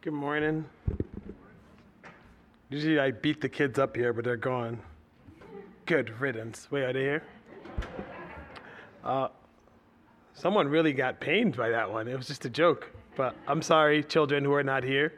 Good morning. Usually I beat the kids up here, but they're gone. Good riddance. Wait, are they here? Uh, someone really got pained by that one. It was just a joke. But I'm sorry, children who are not here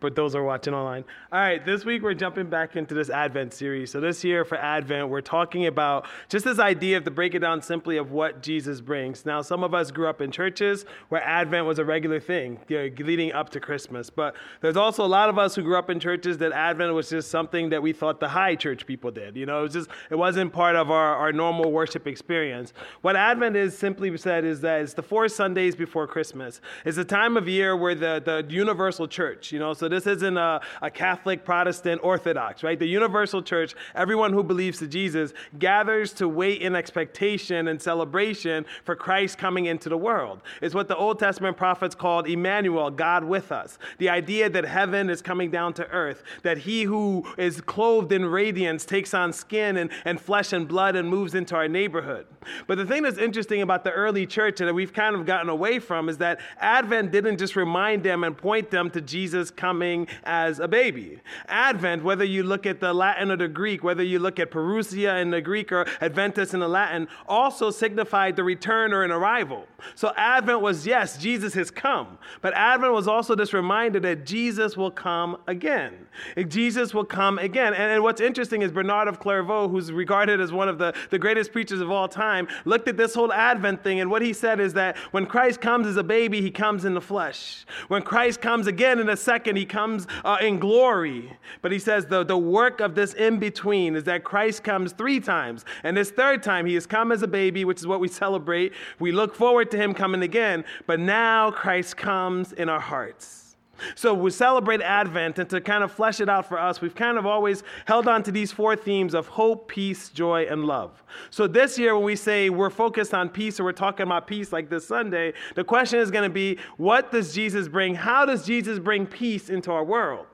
but those are watching online. All right, this week we're jumping back into this Advent series. So this year for Advent, we're talking about just this idea of to break it down simply of what Jesus brings. Now, some of us grew up in churches where Advent was a regular thing, you know, leading up to Christmas. But there's also a lot of us who grew up in churches that Advent was just something that we thought the high church people did. You know, it was just it wasn't part of our, our normal worship experience. What Advent is simply said is that it's the four Sundays before Christmas. It's a time of year where the, the universal church, you know, so this isn't a, a Catholic, Protestant, Orthodox, right? The universal church, everyone who believes to Jesus, gathers to wait in expectation and celebration for Christ coming into the world. It's what the Old Testament prophets called Emmanuel, God with us. The idea that heaven is coming down to earth, that he who is clothed in radiance takes on skin and, and flesh and blood and moves into our neighborhood. But the thing that's interesting about the early church and that we've kind of gotten away from is that Advent didn't just remind them and point them to Jesus coming as a baby. Advent, whether you look at the Latin or the Greek, whether you look at Parousia in the Greek or Adventus in the Latin, also signified the return or an arrival. So Advent was, yes, Jesus has come, but Advent was also this reminder that Jesus will come again. Jesus will come again. And, and what's interesting is Bernard of Clairvaux, who's regarded as one of the, the greatest preachers of all time, looked at this whole Advent thing, and what he said is that when Christ comes as a baby, he comes in the flesh. When Christ comes again in a second, he comes uh, in glory. But he says the, the work of this in between is that Christ comes three times. And this third time, he has come as a baby, which is what we celebrate. We look forward to him coming again. But now Christ comes in our hearts. So we celebrate Advent, and to kind of flesh it out for us, we've kind of always held on to these four themes of hope, peace, joy, and love. So this year, when we say we're focused on peace or we're talking about peace like this Sunday, the question is going to be what does Jesus bring? How does Jesus bring peace into our world?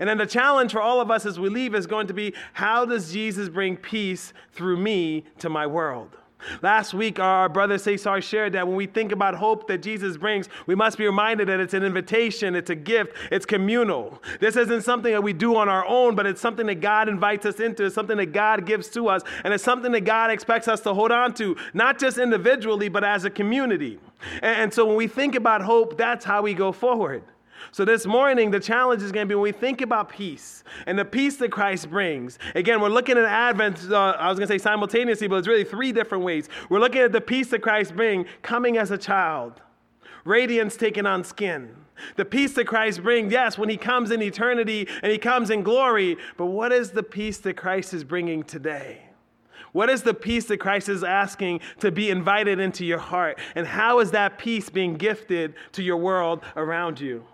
And then the challenge for all of us as we leave is going to be how does Jesus bring peace through me to my world? Last week, our brother Cesar shared that when we think about hope that Jesus brings, we must be reminded that it's an invitation, it's a gift, it's communal. This isn't something that we do on our own, but it's something that God invites us into, it's something that God gives to us, and it's something that God expects us to hold on to, not just individually, but as a community. And, so when we think about hope, that's how we go forward. So, this morning, the challenge is going to be when we think about peace and the peace that Christ brings. Again, we're looking at Advent, uh, I was going to say simultaneously, but it's really three different ways. We're looking at the peace that Christ brings coming as a child, radiance taken on skin. The peace that Christ brings, yes, when he comes in eternity and he comes in glory, but what is the peace that Christ is bringing today? What is the peace that Christ is asking to be invited into your heart? And how is that peace being gifted to your world around you?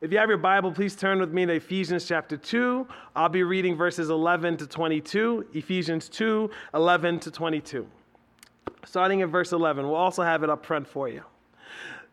If you have your Bible, please turn with me to Ephesians chapter 2. I'll be reading verses 11 to 22. Ephesians 2, 11 to 22. Starting at verse 11, we'll also have it up front for you.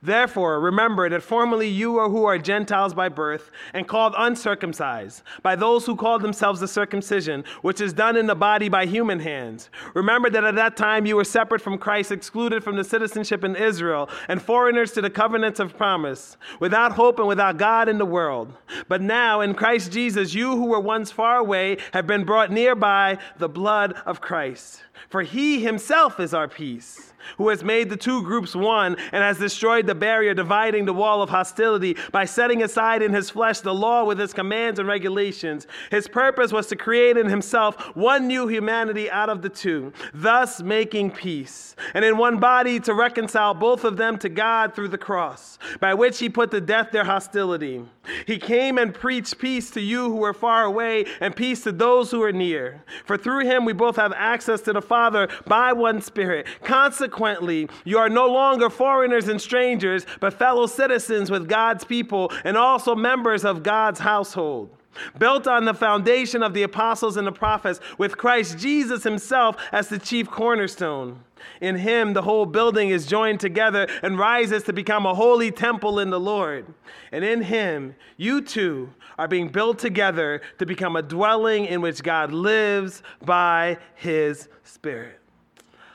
Therefore, remember that formerly you are who are Gentiles by birth and called uncircumcised by those who call themselves the circumcision, which is done in the body by human hands. Remember that at that time you were separate from Christ, excluded from the citizenship in Israel, and foreigners to the covenants of promise, without hope and without God in the world. But now in Christ Jesus, you who were once far away have been brought near by the blood of Christ. For he himself is our peace who has made the two groups one and has destroyed the barrier dividing the wall of hostility by setting aside in his flesh the law with its commands and regulations. His purpose was to create in himself one new humanity out of the two, thus making peace, and in one body to reconcile both of them to God through the cross, by which he put to death their hostility. He came and preached peace to you who are far away and peace to those who are near. For through him we both have access to the Father by one Spirit. Consequently, you are no longer foreigners and strangers, but fellow citizens with God's people and also members of God's household. Built on the foundation of the apostles and the prophets, with Christ Jesus himself as the chief cornerstone. In him, the whole building is joined together and rises to become a holy temple in the Lord. And in him, you too are being built together to become a dwelling in which God lives by his Spirit.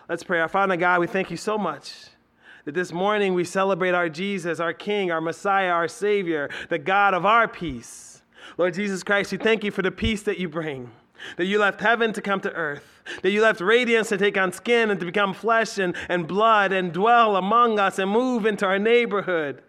Let's pray. Our Father God, we thank you so much that this morning we celebrate our Jesus, our King, our Messiah, our Savior, the God of our peace. Lord Jesus Christ, we thank you for the peace that you bring. That you left heaven to come to earth. That you left radiance to take on skin and to become flesh and, and blood and dwell among us and move into our neighborhood.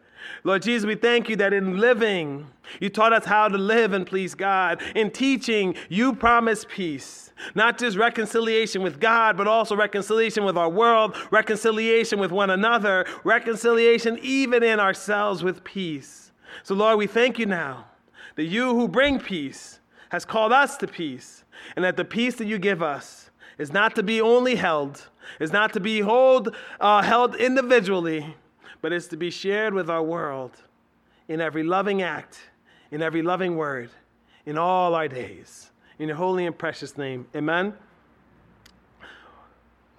Lord Jesus, we thank you that in living, you taught us how to live and please God. In teaching, you promised peace. Not just reconciliation with God, but also reconciliation with our world, reconciliation with one another, reconciliation even in ourselves with peace. So, Lord, we thank you now that you who bring peace has called us to peace, and that the peace that you give us is not to be only held, is not to be hold, uh, held individually, but is to be shared with our world in every loving act, in every loving word, in all our days. In your holy and precious name. Amen.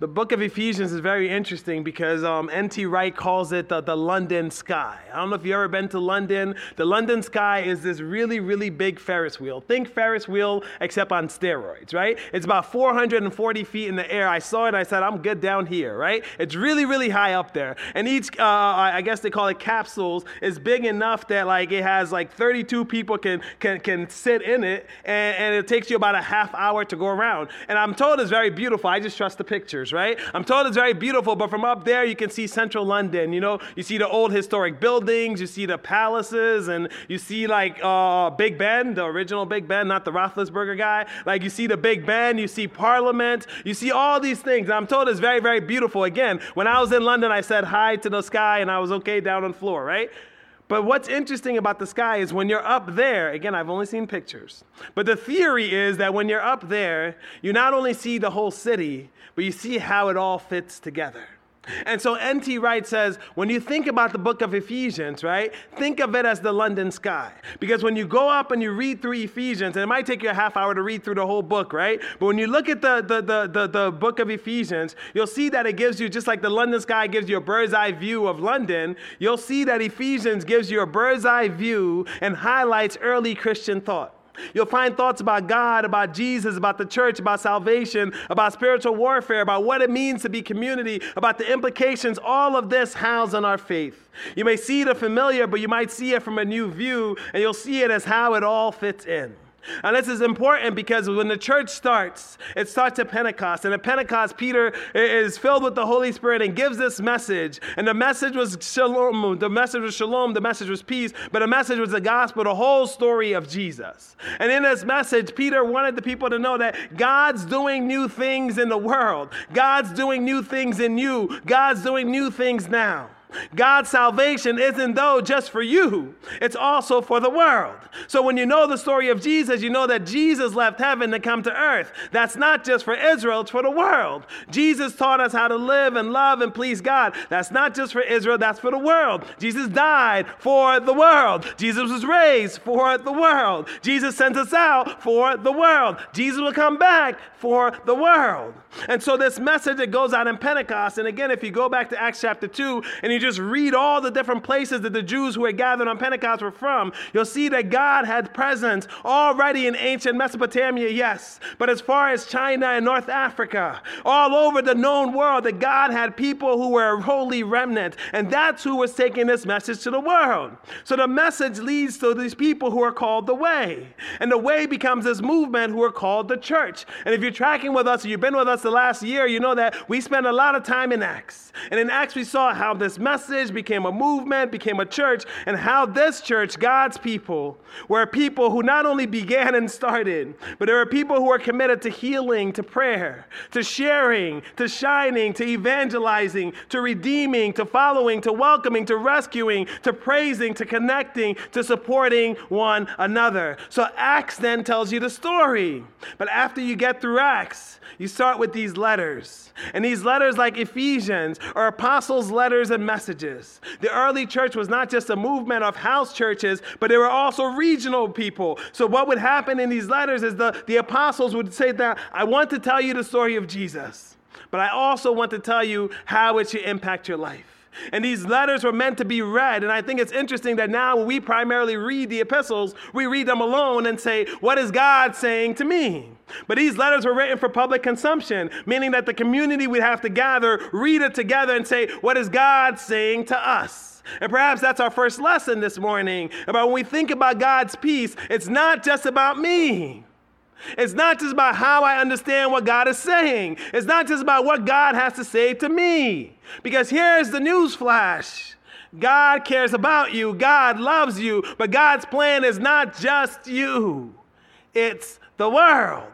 The book of Ephesians is very interesting because um, N.T. Wright calls it the, the London sky. I don't know if you've ever been to London. The London sky is this really, really big Ferris wheel. Think Ferris wheel except on steroids, right? It's about 440 feet in the air. I saw it I said, I'm good down here, right? It's really, really high up there. And each, uh, I guess they call it capsules, is big enough that like it has like 32 people can, can, can sit in it and, and it takes you about a half hour to go around. And I'm told it's very beautiful. I just trust the pictures pictures, right? I'm told it's very beautiful, but from up there you can see central London. You know, you see the old historic buildings, you see the palaces, and you see like uh, Big Ben, the original Big Ben, not the Roethlisberger guy. Like you see the Big Ben, you see Parliament, you see all these things. I'm told it's very, very beautiful. Again, when I was in London, I said hi to the sky and I was okay down on the floor, right? But what's interesting about the sky is when you're up there, again, I've only seen pictures, but the theory is that when you're up there, you not only see the whole city, but you see how it all fits together. And so N.T. Wright says, when you think about the book of Ephesians, right, think of it as the London sky. Because when you go up and you read through Ephesians, and it might take you a half hour to read through the whole book, right? But when you look at the, the, the, the, the book of Ephesians, you'll see that it gives you, just like the London sky gives you a bird's eye view of London, you'll see that Ephesians gives you a bird's eye view and highlights early Christian thought. You'll find thoughts about God, about Jesus, about the church, about salvation, about spiritual warfare, about what it means to be community, about the implications, all of this housed in our faith. You may see the familiar, but you might see it from a new view, and you'll see it as how it all fits in. And this is important because when the church starts, it starts at Pentecost. And at Pentecost, Peter is filled with the Holy Spirit and gives this message. And the message was shalom. The message was shalom. The message was peace. But the message was the gospel, the whole story of Jesus. And in this message, Peter wanted the people to know that God's doing new things in the world. God's doing new things in you. God's doing new things now. God's salvation isn't though just for you, it's also for the world. So when you know the story of Jesus, you know that Jesus left heaven to come to earth. That's not just for Israel, it's for the world. Jesus taught us how to live and love and please God. That's not just for Israel, that's for the world. Jesus died for the world. Jesus was raised for the world. Jesus sent us out for the world. Jesus will come back for the world. And so this message that goes out in Pentecost, and again, if you go back to Acts chapter 2 and you just read all the different places that the Jews who had gathered on Pentecost were from, you'll see that God had presence already in ancient Mesopotamia, yes, but as far as China and North Africa, all over the known world, that God had people who were a holy remnant, and that's who was taking this message to the world. So the message leads to these people who are called the Way, and the Way becomes this movement who are called the church. And if you're tracking with us, or you've been with us the last year, you know that we spent a lot of time in Acts, and in Acts we saw how this message message, became a movement, became a church, and how this church, God's people, were people who not only began and started, but there were people who were committed to healing, to prayer, to sharing, to shining, to evangelizing, to redeeming, to following, to welcoming, to rescuing, to praising, to connecting, to supporting one another. So Acts then tells you the story. But after you get through Acts, you start with these letters. And these letters, like Ephesians, are apostles' letters and messages. The early church was not just a movement of house churches, but they were also regional people. So, what would happen in these letters is the, the apostles would say that I want to tell you the story of Jesus, but I also want to tell you how it should impact your life. And these letters were meant to be read. And I think it's interesting that now when we primarily read the epistles, we read them alone and say, What is God saying to me? But these letters were written for public consumption, meaning that the community would have to gather, read it together, and say, What is God saying to us? And perhaps that's our first lesson this morning about when we think about God's peace, it's not just about me. It's not just about how I understand what God is saying. It's not just about what God has to say to me. Because here's the news flash God cares about you, God loves you, but God's plan is not just you, it's the world.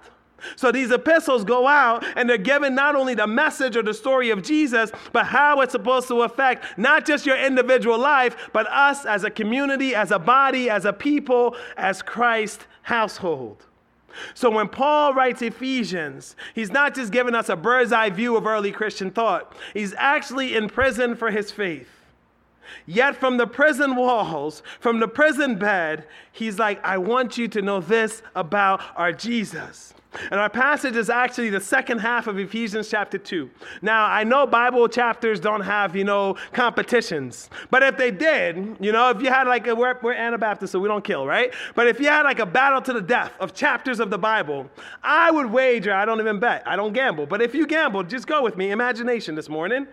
So these epistles go out and they're given not only the message or the story of Jesus, but how it's supposed to affect not just your individual life, but us as a community, as a body, as a people, as Christ household. So when Paul writes Ephesians, he's not just giving us a bird's eye view of early Christian thought, he's actually in prison for his faith. Yet from the prison walls, from the prison bed, he's like, I want you to know this about our Jesus. And our passage is actually the second half of Ephesians chapter 2. Now, I know Bible chapters don't have, you know, competitions. But if they did, you know, if you had like, a, we're, we're Anabaptists, so we don't kill, right? But if you had like a battle to the death of chapters of the Bible, I would wager, I don't even bet, I don't gamble. But if you gamble, just go with me, imagination this morning.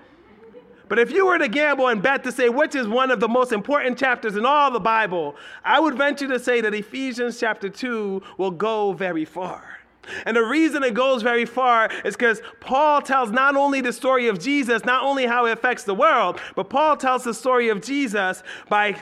But if you were to gamble and bet to say which is one of the most important chapters in all the Bible, I would venture to say that Ephesians chapter 2 will go very far. And the reason it goes very far is because Paul tells not only the story of Jesus, not only how it affects the world, but Paul tells the story of Jesus by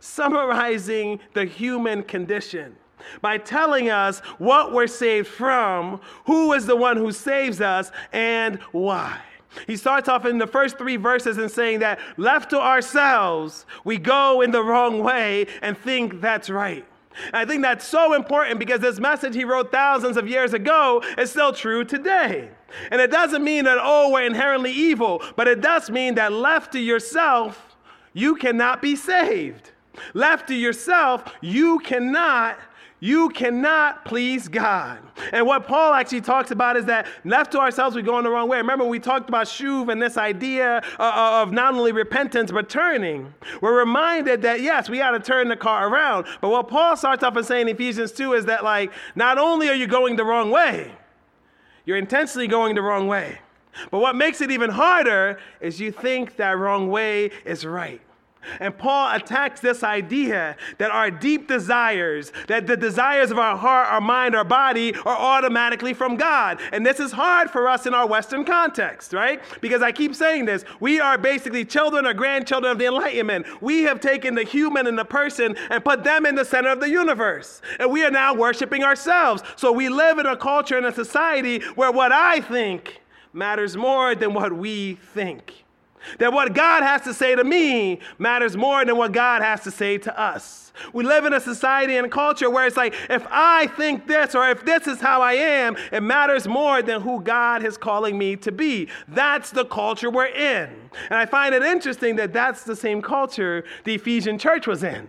summarizing the human condition by telling us what we're saved from, who is the one who saves us, and why. He starts off in the first three verses and saying that left to ourselves, we go in the wrong way and think that's right. I think that's so important because this message he wrote thousands of years ago is still true today. And it doesn't mean that, oh, we're inherently evil, but it does mean that left to yourself, you cannot be saved. Left to yourself, you cannot you cannot please God. And what Paul actually talks about is that left to ourselves, we go in the wrong way. Remember, we talked about shuv and this idea uh, uh, of not only repentance, but turning. We're reminded that, yes, we got to turn the car around. But what Paul starts off in saying in Ephesians 2 is that, like, not only are you going the wrong way, you're intentionally going the wrong way. But what makes it even harder is you think that wrong way is right. And Paul attacks this idea that our deep desires, that the desires of our heart, our mind, our body are automatically from God. And this is hard for us in our Western context, right? Because I keep saying this. We are basically children or grandchildren of the Enlightenment. We have taken the human and the person and put them in the center of the universe. And we are now worshiping ourselves. So we live in a culture and a society where what I think matters more than what we think. That what God has to say to me matters more than what God has to say to us. We live in a society and a culture where it's like, if I think this or if this is how I am, it matters more than who God is calling me to be. That's the culture we're in. And I find it interesting that that's the same culture the Ephesian church was in.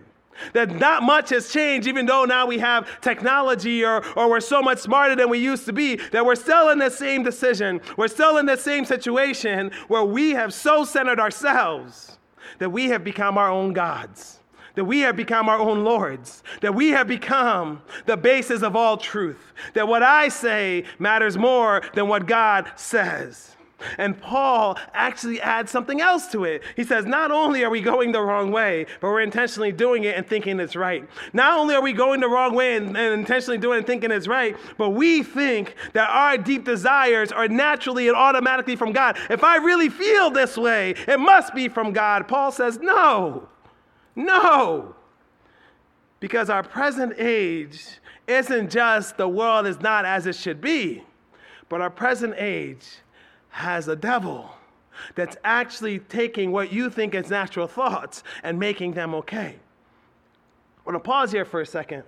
That not much has changed, even though now we have technology or, or we're so much smarter than we used to be, that we're still in the same decision. We're still in the same situation where we have so centered ourselves that we have become our own gods, that we have become our own lords, that we have become the basis of all truth, that what I say matters more than what God says. And Paul actually adds something else to it. He says, Not only are we going the wrong way, but we're intentionally doing it and thinking it's right. Not only are we going the wrong way and, and intentionally doing it and thinking it's right, but we think that our deep desires are naturally and automatically from God. If I really feel this way, it must be from God. Paul says, No, no. Because our present age isn't just the world is not as it should be, but our present age has a devil that's actually taking what you think is natural thoughts and making them okay. I want to pause here for a second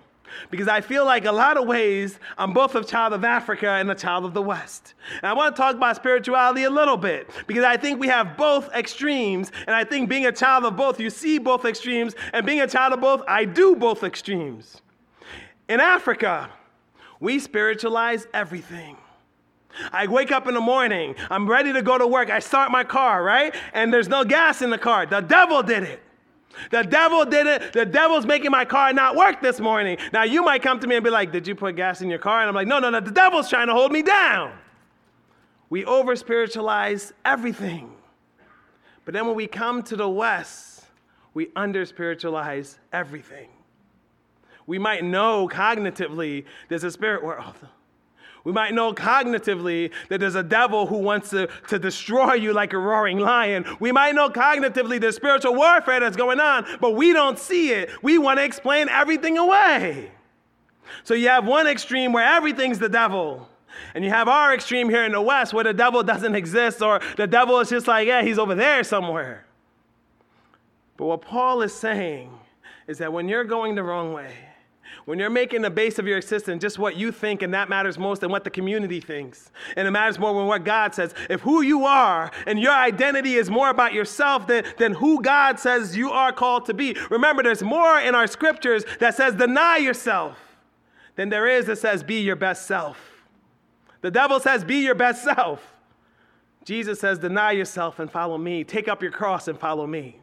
because I feel like a lot of ways I'm both a child of Africa and a child of the West. And I want to talk about spirituality a little bit because I think we have both extremes. And I think being a child of both, you see both extremes. And being a child of both, I do both extremes. In Africa, we spiritualize everything. I wake up in the morning, I'm ready to go to work. I start my car, right? And there's no gas in the car. The devil did it. The devil did it. The devil's making my car not work this morning. Now, you might come to me and be like, Did you put gas in your car? And I'm like, No, no, no. The devil's trying to hold me down. We over spiritualize everything. But then when we come to the West, we under spiritualize everything. We might know cognitively there's a spirit world. We might know cognitively that there's a devil who wants to, to destroy you like a roaring lion. We might know cognitively there's spiritual warfare that's going on, but we don't see it. We want to explain everything away. So you have one extreme where everything's the devil. And you have our extreme here in the West where the devil doesn't exist or the devil is just like, yeah, he's over there somewhere. But what Paul is saying is that when you're going the wrong way, when you're making the base of your existence just what you think and that matters most than what the community thinks, and it matters more than what God says, if who you are and your identity is more about yourself than, than who God says you are called to be, remember there's more in our scriptures that says deny yourself than there is that says be your best self. The devil says, Be your best self. Jesus says, Deny yourself and follow me. Take up your cross and follow me.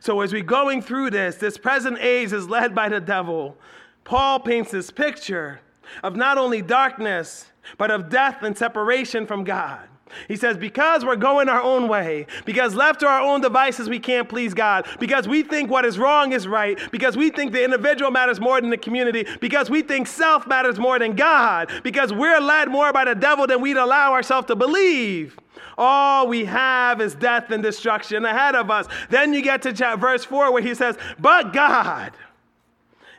So, as we're going through this, this present age is led by the devil. Paul paints this picture of not only darkness, but of death and separation from God. He says, because we're going our own way, because left to our own devices, we can't please God, because we think what is wrong is right, because we think the individual matters more than the community, because we think self matters more than God, because we're led more by the devil than we'd allow ourselves to believe. All we have is death and destruction ahead of us. Then you get to verse 4 where he says, But God.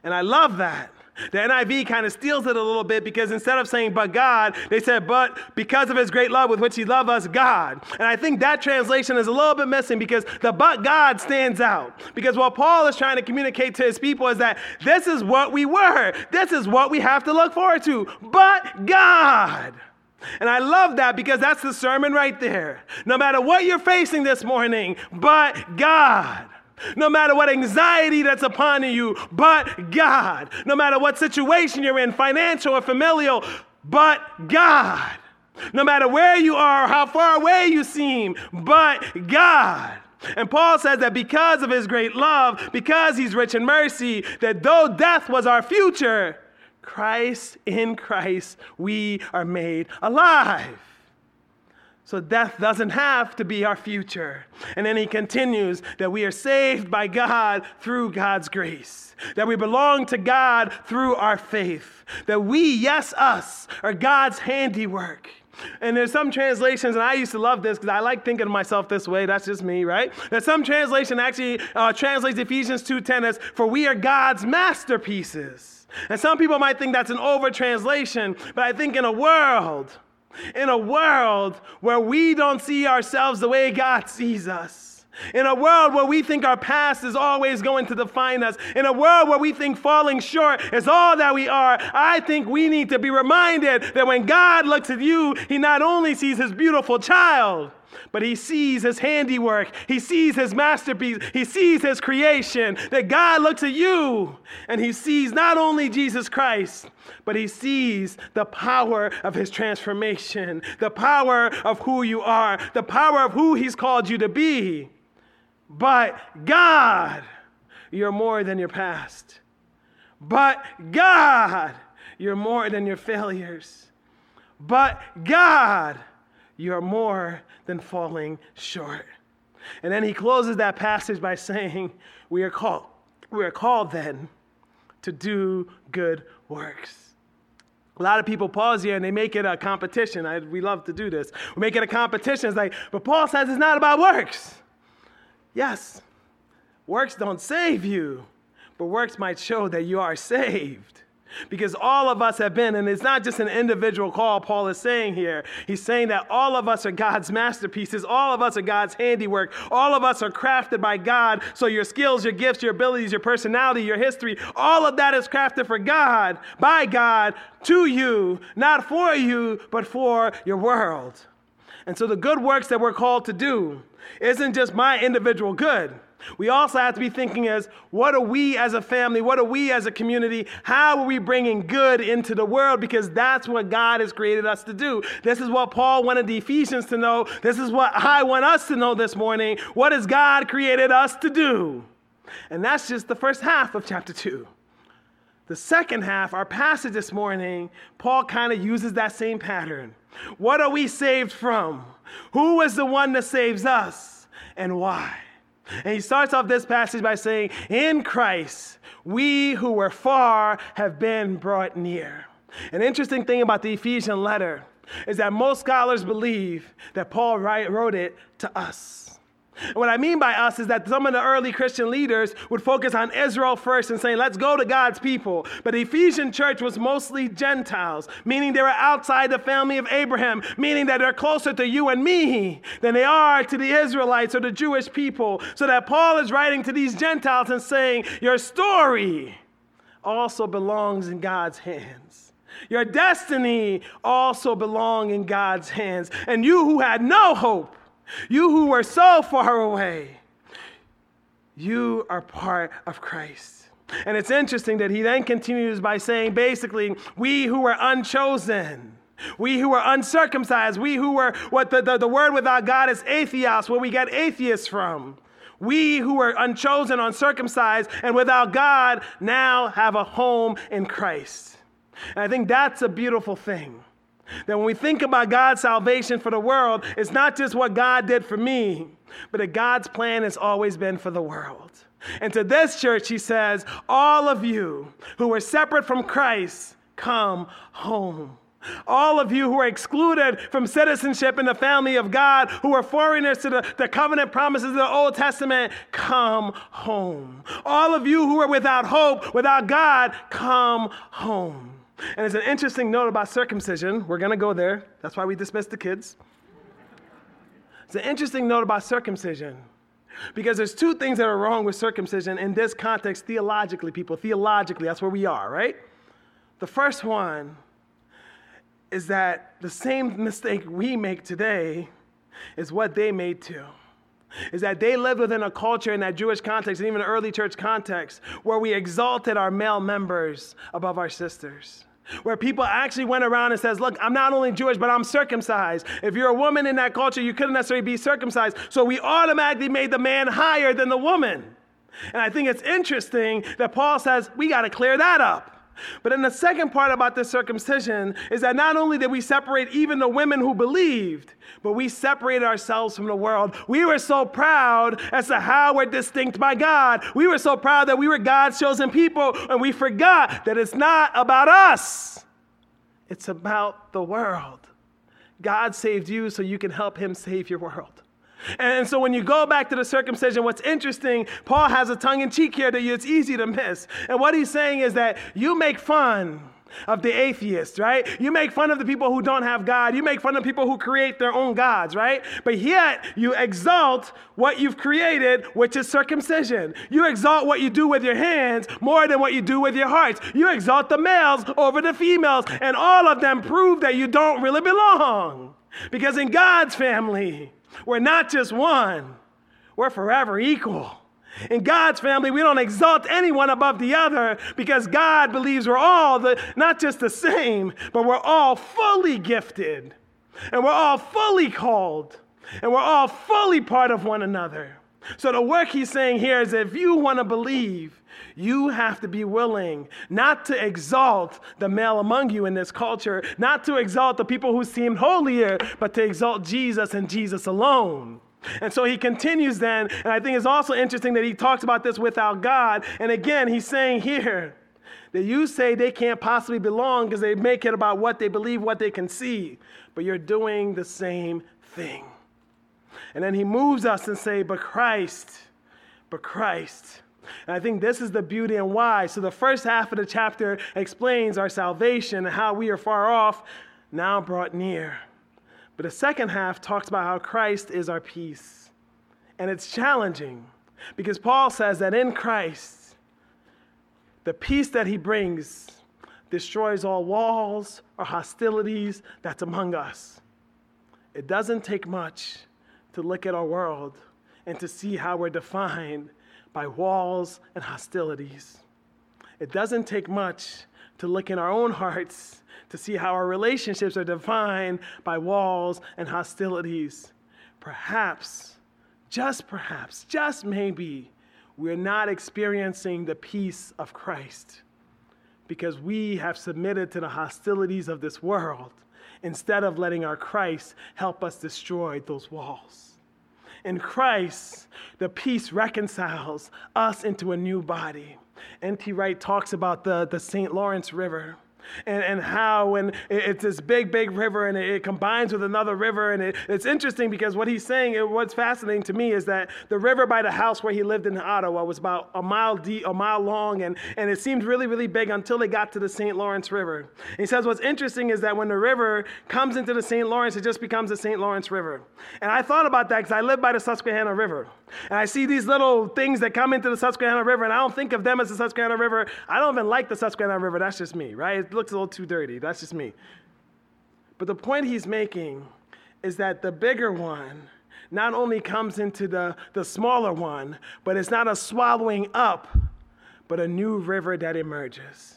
And I love that. The NIV kind of steals it a little bit because instead of saying, but God, they said, but because of his great love with which he loved us, God. And I think that translation is a little bit missing because the but God stands out. Because what Paul is trying to communicate to his people is that this is what we were, this is what we have to look forward to, but God. And I love that because that's the sermon right there. No matter what you're facing this morning, but God. No matter what anxiety that's upon you, but God. No matter what situation you're in, financial or familial, but God. No matter where you are or how far away you seem, but God. And Paul says that because of his great love, because he's rich in mercy, that though death was our future, Christ, in Christ, we are made alive. So death doesn't have to be our future. And then he continues that we are saved by God through God's grace, that we belong to God through our faith, that we, yes, us, are God's handiwork. And there's some translations, and I used to love this because I like thinking of myself this way. That's just me, right? That some translation actually uh, translates Ephesians 2:10 as "For we are God's masterpieces." And some people might think that's an over translation, but I think in a world in a world where we don't see ourselves the way God sees us. In a world where we think our past is always going to define us, in a world where we think falling short is all that we are, I think we need to be reminded that when God looks at you, He not only sees His beautiful child, but he sees his handiwork. He sees his masterpiece. He sees his creation. That God looks at you and he sees not only Jesus Christ, but he sees the power of his transformation, the power of who you are, the power of who he's called you to be. But God, you're more than your past. But God, you're more than your failures. But God, you're more than falling short. And then he closes that passage by saying, We are called, we are called then to do good works. A lot of people pause here and they make it a competition. I, we love to do this. We make it a competition. It's like, but Paul says it's not about works. Yes, works don't save you, but works might show that you are saved. Because all of us have been, and it's not just an individual call Paul is saying here. He's saying that all of us are God's masterpieces. All of us are God's handiwork. All of us are crafted by God. So your skills, your gifts, your abilities, your personality, your history, all of that is crafted for God, by God, to you, not for you, but for your world. And so the good works that we're called to do isn't just my individual good. We also have to be thinking as what are we as a family, what are we as a community, how are we bringing good into the world because that's what God has created us to do. This is what Paul wanted the Ephesians to know. This is what I want us to know this morning. What has God created us to do? And that's just the first half of chapter 2. The second half, our passage this morning, Paul kind of uses that same pattern. What are we saved from? Who is the one that saves us and why? And he starts off this passage by saying, In Christ, we who were far have been brought near. An interesting thing about the Ephesian letter is that most scholars believe that Paul wrote it to us. And what I mean by us is that some of the early Christian leaders would focus on Israel first and saying, let's go to God's people. But the Ephesian church was mostly Gentiles, meaning they were outside the family of Abraham, meaning that they're closer to you and me than they are to the Israelites or the Jewish people. So that Paul is writing to these Gentiles and saying, your story also belongs in God's hands. Your destiny also belongs in God's hands. And you who had no hope, you who were so far away, you are part of Christ. And it's interesting that he then continues by saying basically, we who were unchosen, we who were uncircumcised, we who were what the, the, the word without God is atheos, where we get atheists from. We who were unchosen, uncircumcised, and without God now have a home in Christ. And I think that's a beautiful thing. That when we think about God's salvation for the world, it's not just what God did for me, but that God's plan has always been for the world. And to this church, he says, All of you who are separate from Christ, come home. All of you who are excluded from citizenship in the family of God, who are foreigners to the, the covenant promises of the Old Testament, come home. All of you who are without hope, without God, come home. And it's an interesting note about circumcision. We're going to go there. That's why we dismissed the kids. It's an interesting note about circumcision because there's two things that are wrong with circumcision in this context, theologically, people. Theologically, that's where we are, right? The first one is that the same mistake we make today is what they made too is that they lived within a culture in that Jewish context and even early church context where we exalted our male members above our sisters. Where people actually went around and says look i'm not only jewish but i'm circumcised. If you're a woman in that culture you couldn't necessarily be circumcised. So we automatically made the man higher than the woman. And i think it's interesting that paul says we got to clear that up but then the second part about this circumcision is that not only did we separate even the women who believed, but we separated ourselves from the world. We were so proud as to how we're distinct by God. We were so proud that we were God's chosen people, and we forgot that it's not about us, it's about the world. God saved you so you can help Him save your world. And so when you go back to the circumcision, what's interesting, Paul has a tongue in cheek here that it's easy to miss. And what he's saying is that you make fun of the atheists, right? You make fun of the people who don't have God. You make fun of people who create their own gods, right? But yet you exalt what you've created, which is circumcision. You exalt what you do with your hands more than what you do with your hearts. You exalt the males over the females, and all of them prove that you don't really belong. Because in God's family, we're not just one, we're forever equal. In God's family, we don't exalt anyone above the other because God believes we're all the, not just the same, but we're all fully gifted. And we're all fully called. And we're all fully part of one another. So the work he's saying here is if you want to believe, you have to be willing not to exalt the male among you in this culture, not to exalt the people who seem holier, but to exalt Jesus and Jesus alone. And so he continues then, and I think it's also interesting that he talks about this without God. And again, he's saying here that you say they can't possibly belong because they make it about what they believe, what they can see, but you're doing the same thing. And then he moves us and say, but Christ, but Christ. And I think this is the beauty and why. So the first half of the chapter explains our salvation and how we are far off, now brought near. But the second half talks about how Christ is our peace. And it's challenging because Paul says that in Christ, the peace that he brings destroys all walls or hostilities that's among us. It doesn't take much to look at our world and to see how we're defined by walls and hostilities. It doesn't take much to look in our own hearts to see how our relationships are defined by walls and hostilities. Perhaps, just perhaps, just maybe, we're not experiencing the peace of Christ because we have submitted to the hostilities of this world instead of letting our Christ help us destroy those walls. In Christ, the peace reconciles us into a new body. N.T. Wright talks about the, the St. Lawrence River and, and how when it's this big, big river and it, it combines with another river. And it, it's interesting because what he's saying, what's fascinating to me is that the river by the house where he lived in Ottawa was about a mile deep, a mile long, and, and it seemed really, really big until they got to the St. Lawrence River. And he says what's interesting is that when the river comes into the St. Lawrence, it just becomes the St. Lawrence River. And I thought about that because I live by the Susquehanna River. And I see these little things that come into the Susquehanna River, and I don't think of them as the Susquehanna River. I don't even like the Susquehanna River. That's just me, right? It looks a little too dirty. That's just me. But the point he's making is that the bigger one not only comes into the, the smaller one, but it's not a swallowing up, but a new river that emerges.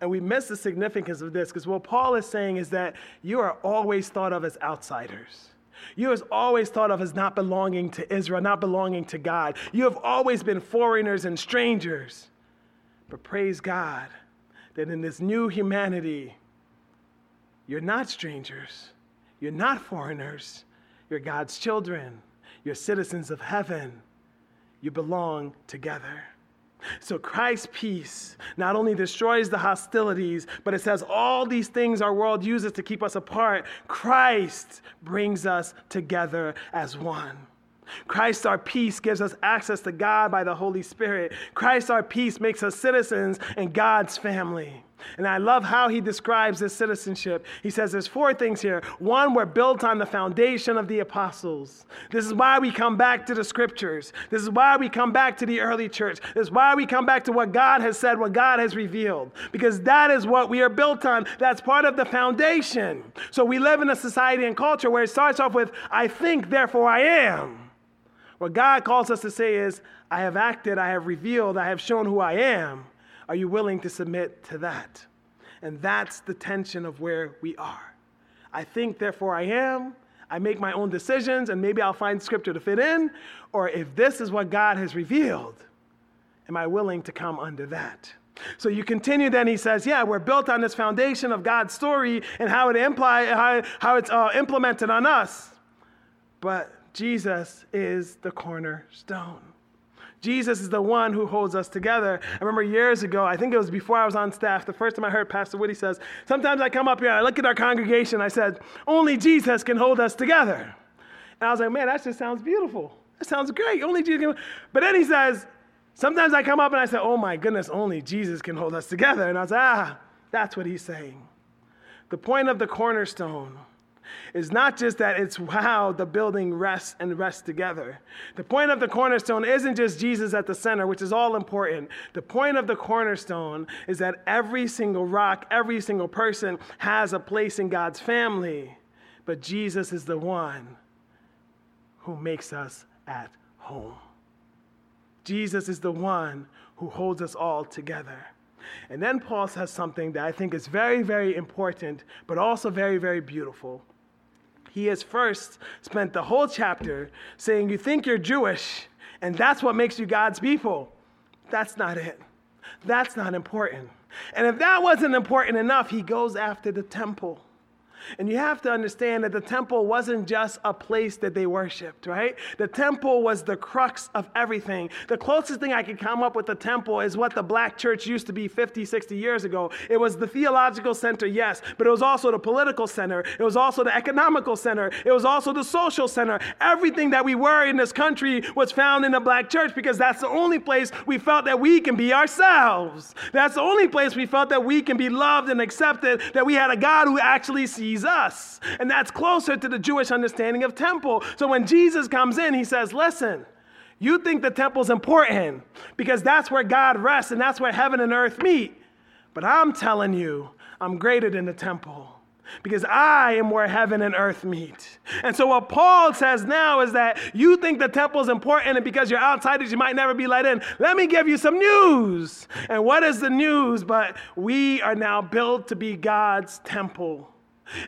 And we miss the significance of this because what Paul is saying is that you are always thought of as outsiders. You have always thought of as not belonging to Israel, not belonging to God. You have always been foreigners and strangers. But praise God that in this new humanity, you're not strangers, you're not foreigners, you're God's children, you're citizens of heaven, you belong together. So Christ's peace not only destroys the hostilities, but it says all these things our world uses to keep us apart. Christ brings us together as one. Christ, our peace, gives us access to God by the Holy Spirit. Christ, our peace, makes us citizens in God's family. And I love how he describes this citizenship. He says there's four things here. One, we're built on the foundation of the apostles. This is why we come back to the scriptures. This is why we come back to the early church. This is why we come back to what God has said, what God has revealed. Because that is what we are built on. That's part of the foundation. So we live in a society and culture where it starts off with, I think, therefore I am. What God calls us to say is, I have acted, I have revealed, I have shown who I am. Are you willing to submit to that? And that's the tension of where we are. I think, therefore I am. I make my own decisions, and maybe I'll find scripture to fit in. Or if this is what God has revealed, am I willing to come under that? So you continue, then he says, Yeah, we're built on this foundation of God's story and how, it imply, how, how it's uh, implemented on us. But Jesus is the cornerstone. Jesus is the one who holds us together. I remember years ago, I think it was before I was on staff, the first time I heard Pastor Woody says, Sometimes I come up here, I look at our congregation, I said, Only Jesus can hold us together. And I was like, Man, that just sounds beautiful. That sounds great. Only Jesus can. But then he says, Sometimes I come up and I say, Oh my goodness, only Jesus can hold us together. And I was like, Ah, that's what he's saying. The point of the cornerstone is not just that it's how the building rests and rests together. The point of the cornerstone isn't just Jesus at the center, which is all important. The point of the cornerstone is that every single rock, every single person has a place in God's family, but Jesus is the one who makes us at home. Jesus is the one who holds us all together. And then Paul says something that I think is very, very important, but also very, very beautiful he has first spent the whole chapter saying, You think you're Jewish, and that's what makes you God's people. That's not it. That's not important. And if that wasn't important enough, he goes after the temple. And you have to understand that the temple wasn't just a place that they worshiped, right? The temple was the crux of everything. The closest thing I could come up with the temple is what the black church used to be 50, 60 years ago. It was the theological center, yes, but it was also the political center. It was also the economical center. It was also the social center. Everything that we were in this country was found in the black church because that's the only place we felt that we can be ourselves. That's the only place we felt that we can be loved and accepted, that we had a God who actually sees sees us. And that's closer to the Jewish understanding of temple. So when Jesus comes in, he says, Listen, you think the temple's important because that's where God rests and that's where heaven and earth meet. But I'm telling you, I'm greater than the temple. because I am where heaven and earth meet. And so, what Paul says now is that you think the temple is important, and because you're outsiders, you might never be let in. Let me give you some news. And what is the news? But we are now built to be God's temple.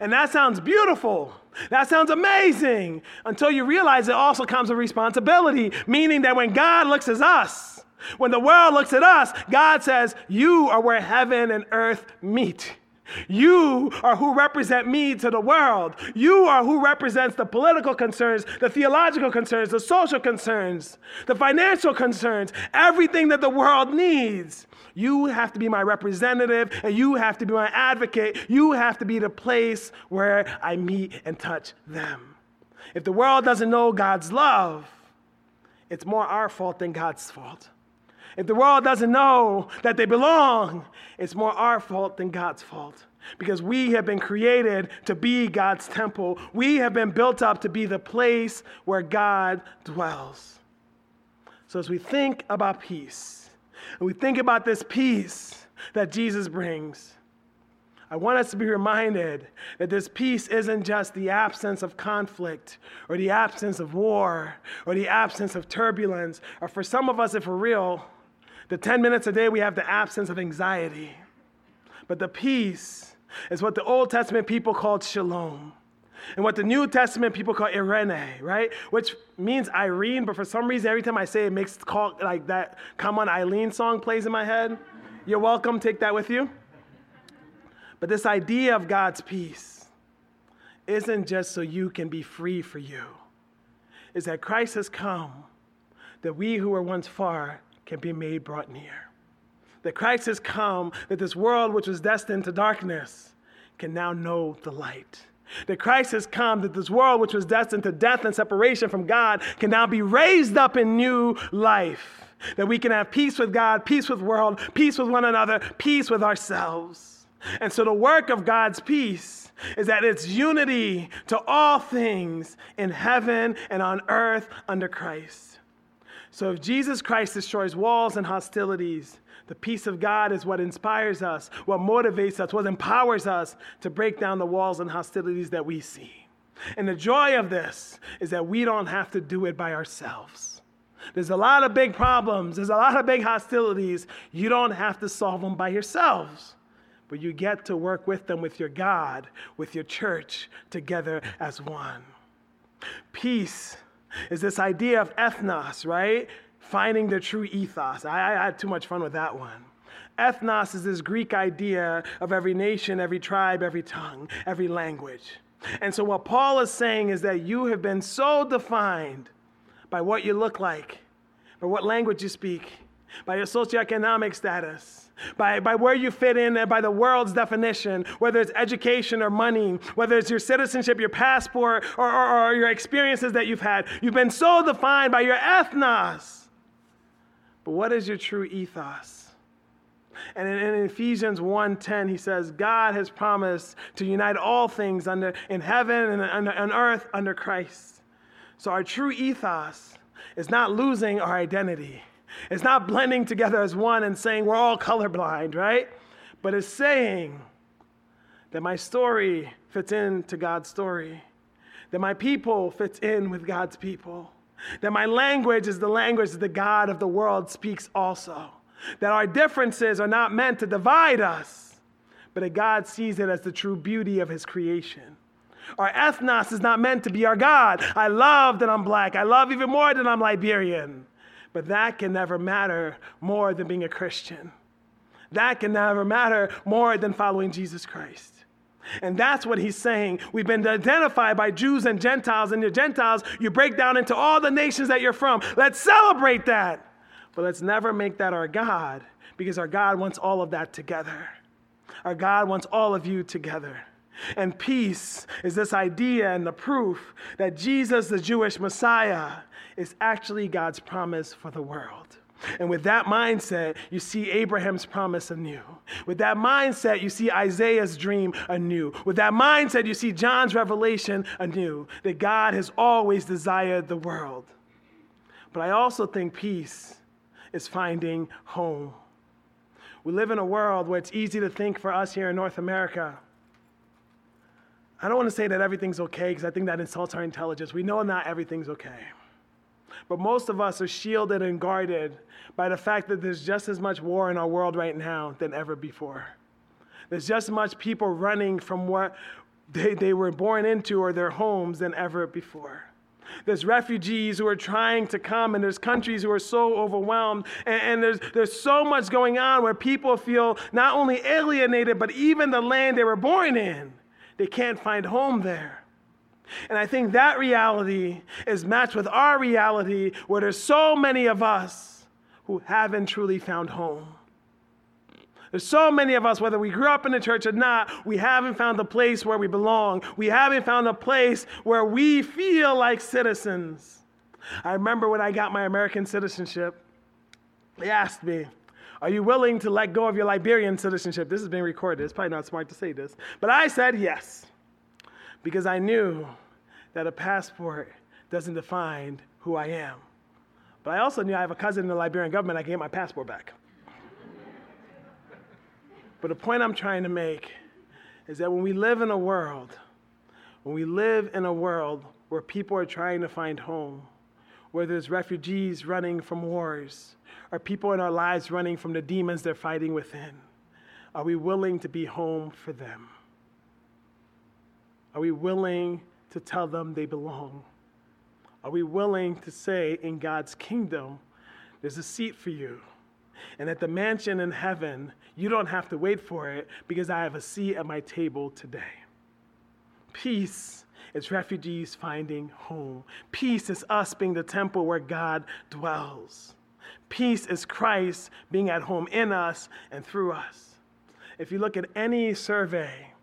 And that sounds beautiful. That sounds amazing until you realize it also comes with responsibility, meaning that when God looks at us, when the world looks at us, God says, You are where heaven and earth meet. You are who represent me to the world. You are who represents the political concerns, the theological concerns, the social concerns, the financial concerns, everything that the world needs. You have to be my representative and you have to be my advocate. You have to be the place where I meet and touch them. If the world doesn't know God's love, it's more our fault than God's fault. If the world doesn't know that they belong, it's more our fault than God's fault. Because we have been created to be God's temple. We have been built up to be the place where God dwells. So as we think about peace, and we think about this peace that Jesus brings, I want us to be reminded that this peace isn't just the absence of conflict or the absence of war or the absence of turbulence, or for some of us, if we're real, the 10 minutes a day, we have the absence of anxiety. But the peace is what the Old Testament people called shalom. And what the New Testament people call Irene, right? Which means Irene, but for some reason, every time I say it, it makes call, like that Come on Eileen song plays in my head. You're welcome, take that with you. But this idea of God's peace isn't just so you can be free for you, is that Christ has come that we who were once far can be made brought near. That Christ has come, that this world which was destined to darkness can now know the light. That Christ has come, that this world which was destined to death and separation from God can now be raised up in new life. That we can have peace with God, peace with world, peace with one another, peace with ourselves. And so the work of God's peace is that it's unity to all things in heaven and on earth under Christ. So if Jesus Christ destroys walls and hostilities, the peace of God is what inspires us, what motivates us, what empowers us to break down the walls and hostilities that we see. And the joy of this is that we don't have to do it by ourselves. There's a lot of big problems, there's a lot of big hostilities. You don't have to solve them by yourselves, but you get to work with them with your God, with your church, together as one. Peace is this idea of ethnos, right? Finding the true ethos. I, I had too much fun with that one. Ethnos is this Greek idea of every nation, every tribe, every tongue, every language. And so, what Paul is saying is that you have been so defined by what you look like, by what language you speak, by your socioeconomic status, by, by where you fit in, and by the world's definition, whether it's education or money, whether it's your citizenship, your passport, or, or, or your experiences that you've had. You've been so defined by your ethnos. But what is your true ethos? And in, in Ephesians 1:10, he says, God has promised to unite all things under, in heaven and on earth under Christ. So our true ethos is not losing our identity. It's not blending together as one and saying we're all colorblind, right? But it's saying that my story fits into God's story, that my people fits in with God's people, that my language is the language that the God of the world speaks also, that our differences are not meant to divide us, but that God sees it as the true beauty of his creation. Our ethnos is not meant to be our God. I love that I'm black. I love even more that I'm Liberian. But that can never matter more than being a Christian. That can never matter more than following Jesus Christ. And that's what he's saying. We've been identified by Jews and Gentiles, and the Gentiles, you break down into all the nations that you're from. Let's celebrate that. But let's never make that our God, because our God wants all of that together. Our God wants all of you together. And peace is this idea and the proof that Jesus, the Jewish Messiah, is actually God's promise for the world. And with that mindset, you see Abraham's promise anew. With that mindset, you see Isaiah's dream anew. With that mindset, you see John's revelation anew that God has always desired the world. But I also think peace is finding home. We live in a world where it's easy to think for us here in North America I don't want to say that everything's okay because I think that insults our intelligence. We know not everything's okay. But most of us are shielded and guarded by the fact that there's just as much war in our world right now than ever before. There's just as much people running from what they, they were born into or their homes than ever before. There's refugees who are trying to come, and there's countries who are so overwhelmed. And, and, there's, there's so much going on where people feel not only alienated, but even the land they were born in, they can't find home there. And I think that reality is matched with our reality where there's so many of us who haven't truly found home. There's so many of us, whether we grew up in the church or not, we haven't found the place where we belong. We haven't found a place where we feel like citizens. I remember when I got my American citizenship, they asked me, Are you willing to let go of your Liberian citizenship? This is being recorded. It's probably not smart to say this. But I said yes, because I knew that a passport doesn't define who I am. But I also knew I have a cousin in the Liberian government. I can get my passport back. But the point I'm trying to make is that when we live in a world, when we live in a world where people are trying to find home, where there's refugees running from wars, or people in our lives running from the demons they're fighting within, are we willing to be home for them? Are we willing to tell them they belong? Are we willing to say, in God's kingdom, there's a seat for you? And at the mansion in heaven, you don't have to wait for it because I have a seat at my table today. Peace is refugees finding home. Peace is us being the temple where God dwells. Peace is Christ being at home in us and through us. If you look at any survey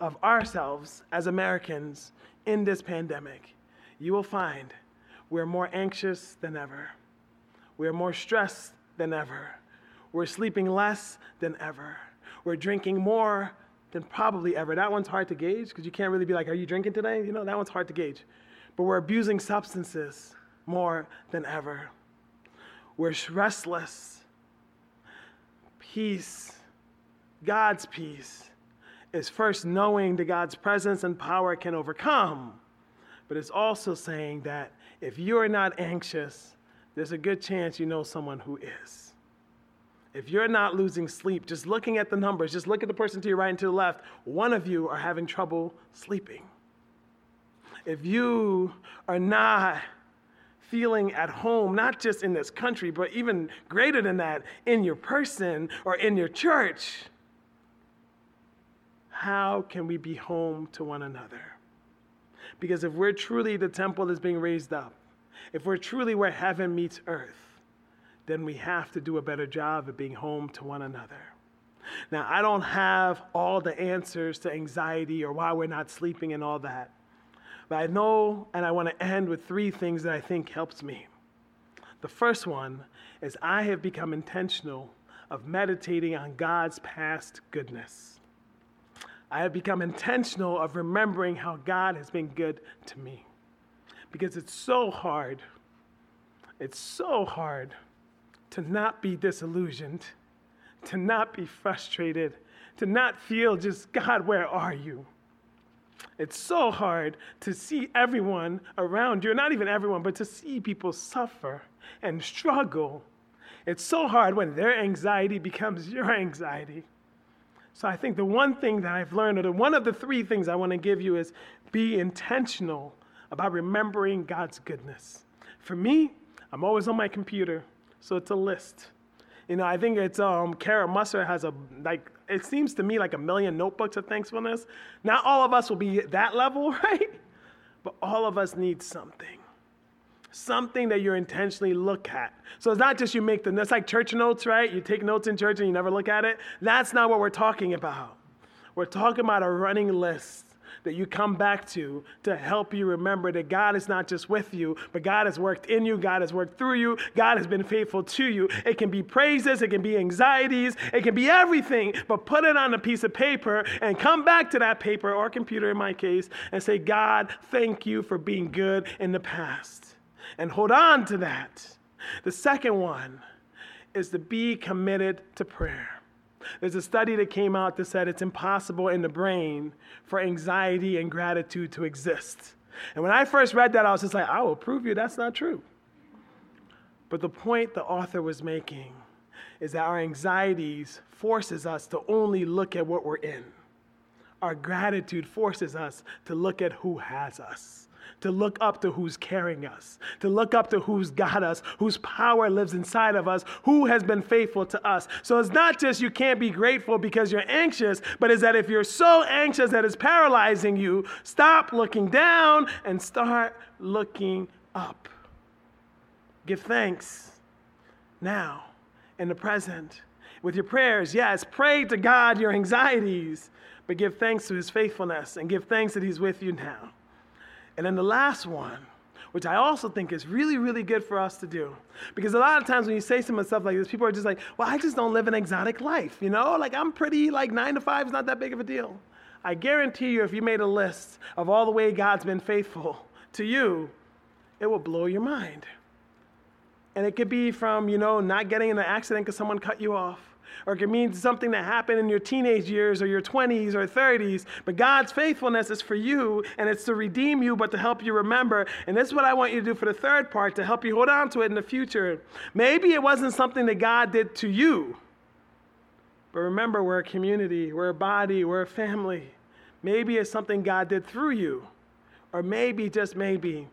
of ourselves as Americans in this pandemic, you will find we're more anxious than ever. We're more stressed than ever. We're sleeping less than ever. We're drinking more than probably ever. That one's hard to gauge because you can't really be like, Are you drinking today? You know, that one's hard to gauge. But we're abusing substances more than ever. We're restless. Peace, God's peace, is first knowing that God's presence and power can overcome. But it's also saying that if you are not anxious, there's a good chance you know someone who is. If you're not losing sleep, just looking at the numbers, just look at the person to your right and to the left, one of you are having trouble sleeping. If you are not feeling at home, not just in this country, but even greater than that, in your person or in your church, how can we be home to one another? Because if we're truly the temple that's being raised up, if we're truly where heaven meets earth, then we have to do a better job of being home to one another. Now, I don't have all the answers to anxiety or why we're not sleeping and all that. But I know and I want to end with three things that I think helps me. The first one is I have become intentional of meditating on God's past goodness. I have become intentional of remembering how God has been good to me. Because it's so hard. It's so hard to not be disillusioned, to not be frustrated, to not feel just, God, where are you? It's so hard to see everyone around you, not even everyone, but to see people suffer and struggle. It's so hard when their anxiety becomes your anxiety. So I think the one thing that I've learned, or the, one of the three things I want to give you, is be intentional about remembering God's goodness. For me, I'm always on my computer. So it's a list. You know, I think it's um, Kara Musser has a like. It seems to me like a million notebooks of thankfulness. Not all of us will be at that level, right? But all of us need something, something that you intentionally look at. So it's not just you make the. That's like church notes, right? You take notes in church and you never look at it. That's not what we're talking about. We're talking about a running list that you come back to to help you remember that God is not just with you, but God has worked in you, God has worked through you, God has been faithful to you. It can be praises, it can be anxieties, it can be everything, but put it on a piece of paper and come back to that paper or computer in my case and say, God, thank you for being good in the past. And hold on to that. The second one is to be committed to prayer. There's a study that came out that said it's impossible in the brain for anxiety and gratitude to exist. And when I first read that, I was just like, I will prove you that's not true. But the point the author was making is that our anxieties forces us to only look at what we're in. Our gratitude forces us to look at who has us to look up to who's carrying us, to look up to who's got us, whose power lives inside of us, who has been faithful to us. So it's not just you can't be grateful because you're anxious, but is that if you're so anxious that it's paralyzing you, stop looking down and start looking up. Give thanks now in the present with your prayers. Yes, pray to God your anxieties, but give thanks to his faithfulness and give thanks that he's with you now. And then the last one, which I also think is really, really good for us to do. Because a lot of times when you say some stuff like this, people are just like, well, I just don't live an exotic life, you know? Like, I'm pretty, like, nine to five is not that big of a deal. I guarantee you, if you made a list of all the way God's been faithful to you, it will blow your mind. And it could be from, you know, not getting in an accident because someone cut you off or it can mean something that happened in your teenage years or your 20s or 30s. But God's faithfulness is for you, and it's to redeem you, but to help you remember. And this is what I want you to do for the third part to help you hold on to it in the future. Maybe it wasn't something that God did to you, but remember, we're a community, we're a body, we're a family. Maybe it's something God did through you, or maybe, just maybe,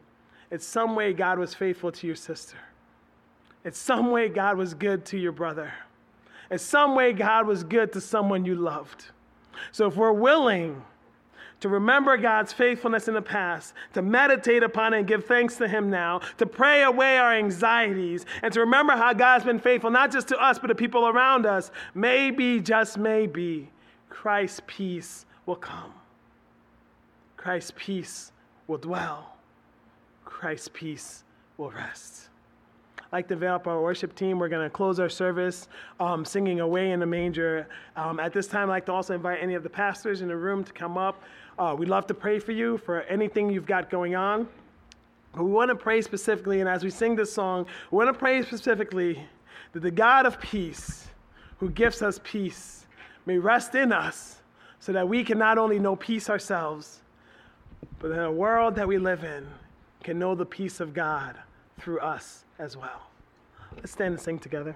it's some way God was faithful to your sister. It's some way God was good to your brother. In some way, God was good to someone you loved. So if we're willing to remember God's faithfulness in the past, to meditate upon it and give thanks to Him now, to pray away our anxieties, and to remember how God's been faithful, not just to us, but to people around us, maybe, just maybe, Christ's peace will come. Christ's peace will dwell. Christ's peace will rest like to develop our worship team. We're going to close our service um, singing Away in the Manger. Um, at this time, I'd like to also invite any of the pastors in the room to come up. Uh, we'd love to pray for you for anything you've got going on. But we want to pray specifically, and as we sing this song, we want to pray specifically that the God of peace, who gives us peace, may rest in us so that we can not only know peace ourselves, but in a world that we live in, can know the peace of God through us as well. Let's stand and sing together.